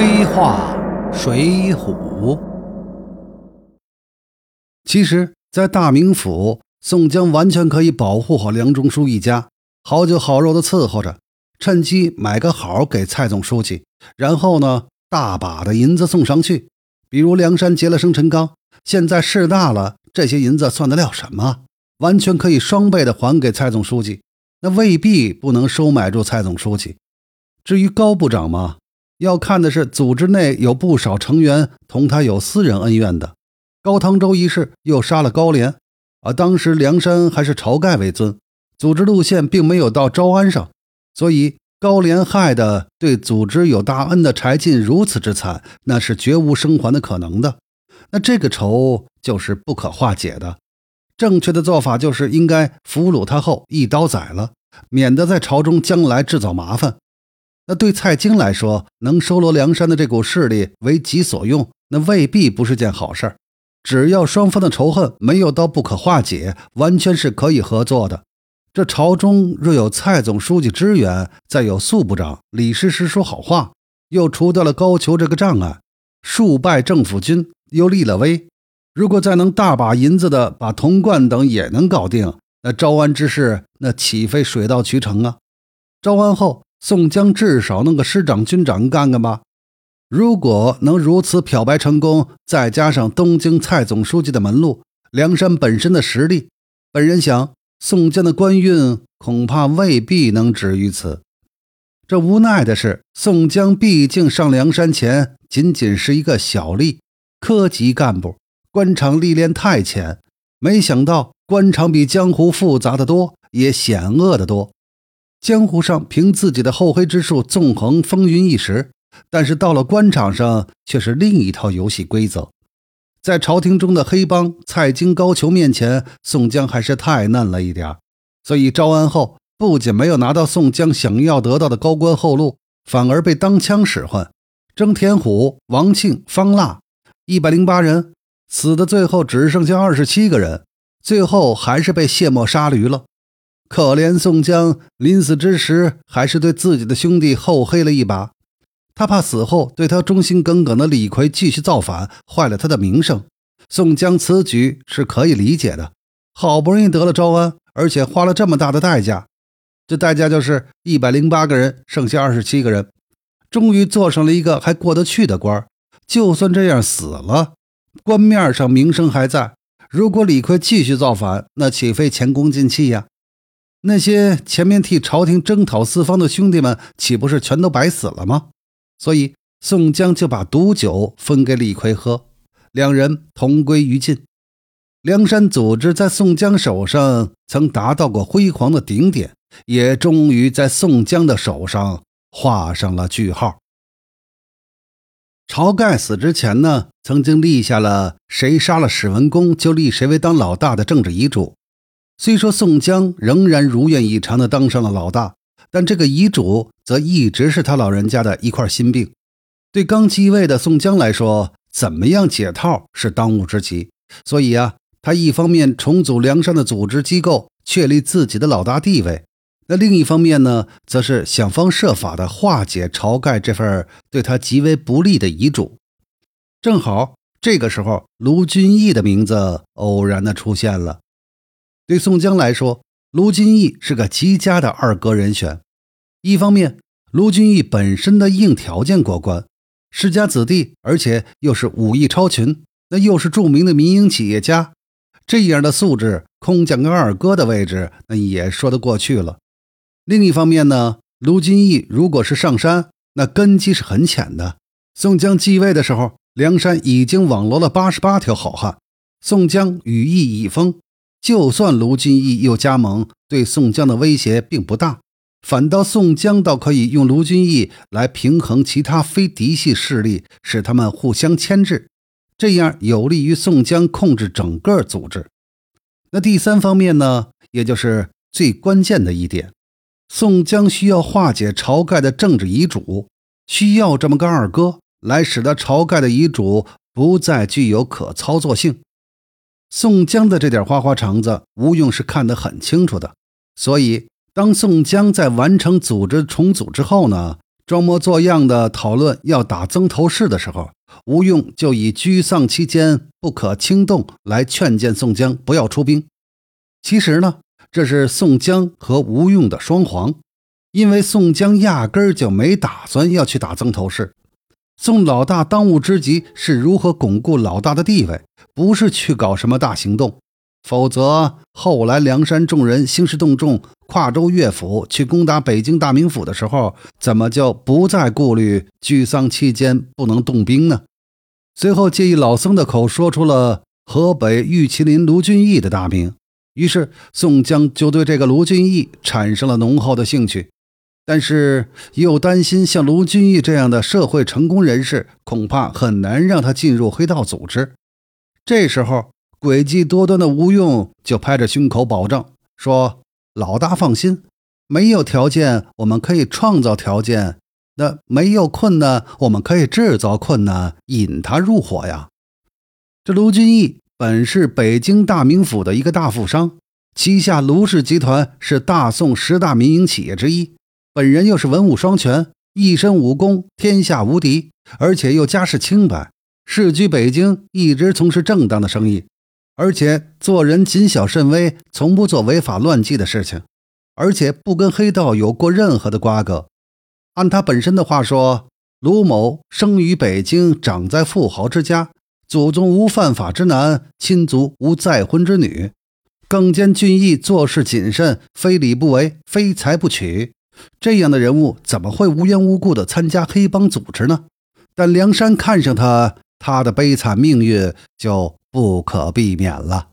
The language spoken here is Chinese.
黑话水浒。其实，在大名府，宋江完全可以保护好梁中书一家，好酒好肉的伺候着，趁机买个好给蔡总书记，然后呢，大把的银子送上去。比如梁山劫了生辰纲，现在事大了，这些银子算得了什么？完全可以双倍的还给蔡总书记。那未必不能收买住蔡总书记。至于高部长嘛，要看的是组织内有不少成员同他有私人恩怨的。高唐州一事又杀了高廉，而当时梁山还是晁盖为尊，组织路线并没有到招安上，所以高廉害的对组织有大恩的柴进如此之惨，那是绝无生还的可能的。那这个仇就是不可化解的。正确的做法就是应该俘虏他后一刀宰了，免得在朝中将来制造麻烦。那对蔡京来说，能收罗梁山的这股势力为己所用，那未必不是件好事儿。只要双方的仇恨没有到不可化解，完全是可以合作的。这朝中若有蔡总书记支援，再有宿部长李师师说好话，又除掉了高俅这个障碍，数败政府军，又立了威。如果再能大把银子的把童贯等也能搞定，那招安之事那岂非水到渠成啊？招安后，宋江至少弄个师长、军长干干吧。如果能如此漂白成功，再加上东京蔡总书记的门路，梁山本身的实力，本人想宋江的官运恐怕未必能止于此。这无奈的是，宋江毕竟上梁山前仅仅是一个小吏、科级干部。官场历练太浅，没想到官场比江湖复杂的多，也险恶的多。江湖上凭自己的厚黑之术纵横风云一时，但是到了官场上却是另一套游戏规则。在朝廷中的黑帮蔡京、高俅面前，宋江还是太嫩了一点所以招安后，不仅没有拿到宋江想要得到的高官厚禄，反而被当枪使唤。征田虎、王庆、方腊，一百零八人。死的最后只剩下二十七个人，最后还是被卸磨杀驴了。可怜宋江临死之时，还是对自己的兄弟厚黑了一把。他怕死后对他忠心耿耿的李逵继续造反，坏了他的名声。宋江此举是可以理解的。好不容易得了招安，而且花了这么大的代价，这代价就是一百零八个人剩下二十七个人，终于做上了一个还过得去的官。就算这样死了。官面上名声还在，如果李逵继续造反，那岂非前功尽弃呀？那些前面替朝廷征讨四方的兄弟们，岂不是全都白死了吗？所以宋江就把毒酒分给李逵喝，两人同归于尽。梁山组织在宋江手上曾达到过辉煌的顶点，也终于在宋江的手上画上了句号。晁盖死之前呢，曾经立下了谁杀了史文恭就立谁为当老大的政治遗嘱。虽说宋江仍然如愿以偿的当上了老大，但这个遗嘱则一直是他老人家的一块心病。对刚继位的宋江来说，怎么样解套是当务之急。所以啊，他一方面重组梁山的组织机构，确立自己的老大地位。那另一方面呢，则是想方设法的化解晁盖这份对他极为不利的遗嘱。正好这个时候，卢俊义的名字偶然的出现了。对宋江来说，卢俊义是个极佳的二哥人选。一方面，卢俊义本身的硬条件过关，世家子弟，而且又是武艺超群，那又是著名的民营企业家，这样的素质，空降个二哥的位置，那也说得过去了。另一方面呢，卢俊义如果是上山，那根基是很浅的。宋江继位的时候，梁山已经网罗了八十八条好汉，宋江羽翼已丰。就算卢俊义又加盟，对宋江的威胁并不大，反倒宋江倒可以用卢俊义来平衡其他非嫡系势力，使他们互相牵制，这样有利于宋江控制整个组织。那第三方面呢，也就是最关键的一点。宋江需要化解晁盖的政治遗嘱，需要这么个二哥来使得晁盖的遗嘱不再具有可操作性。宋江的这点花花肠子，吴用是看得很清楚的。所以，当宋江在完成组织重组之后呢，装模作样的讨论要打曾头市的时候，吴用就以居丧期间不可轻动来劝谏宋江不要出兵。其实呢，这是宋江和吴用的双簧，因为宋江压根儿就没打算要去打曾头市。宋老大当务之急是如何巩固老大的地位，不是去搞什么大行动。否则，后来梁山众人兴师动众，跨州越府去攻打北京大名府的时候，怎么就不再顾虑沮丧期间不能动兵呢？随后，借一老僧的口说出了河北玉麒麟卢俊义的大名，于是宋江就对这个卢俊义产生了浓厚的兴趣。但是又担心像卢俊义这样的社会成功人士，恐怕很难让他进入黑道组织。这时候，诡计多端的吴用就拍着胸口保证说：“老大放心，没有条件，我们可以创造条件；那没有困难，我们可以制造困难，引他入伙呀。”这卢俊义本是北京大名府的一个大富商，旗下卢氏集团是大宋十大民营企业之一。本人又是文武双全，一身武功天下无敌，而且又家世清白，世居北京，一直从事正当的生意，而且做人谨小慎微，从不做违法乱纪的事情，而且不跟黑道有过任何的瓜葛。按他本身的话说，卢某生于北京，长在富豪之家，祖宗无犯法之男，亲族无再婚之女，更兼俊逸做事谨慎，非礼不为，非财不取。这样的人物怎么会无缘无故的参加黑帮组织呢？但梁山看上他，他的悲惨命运就不可避免了。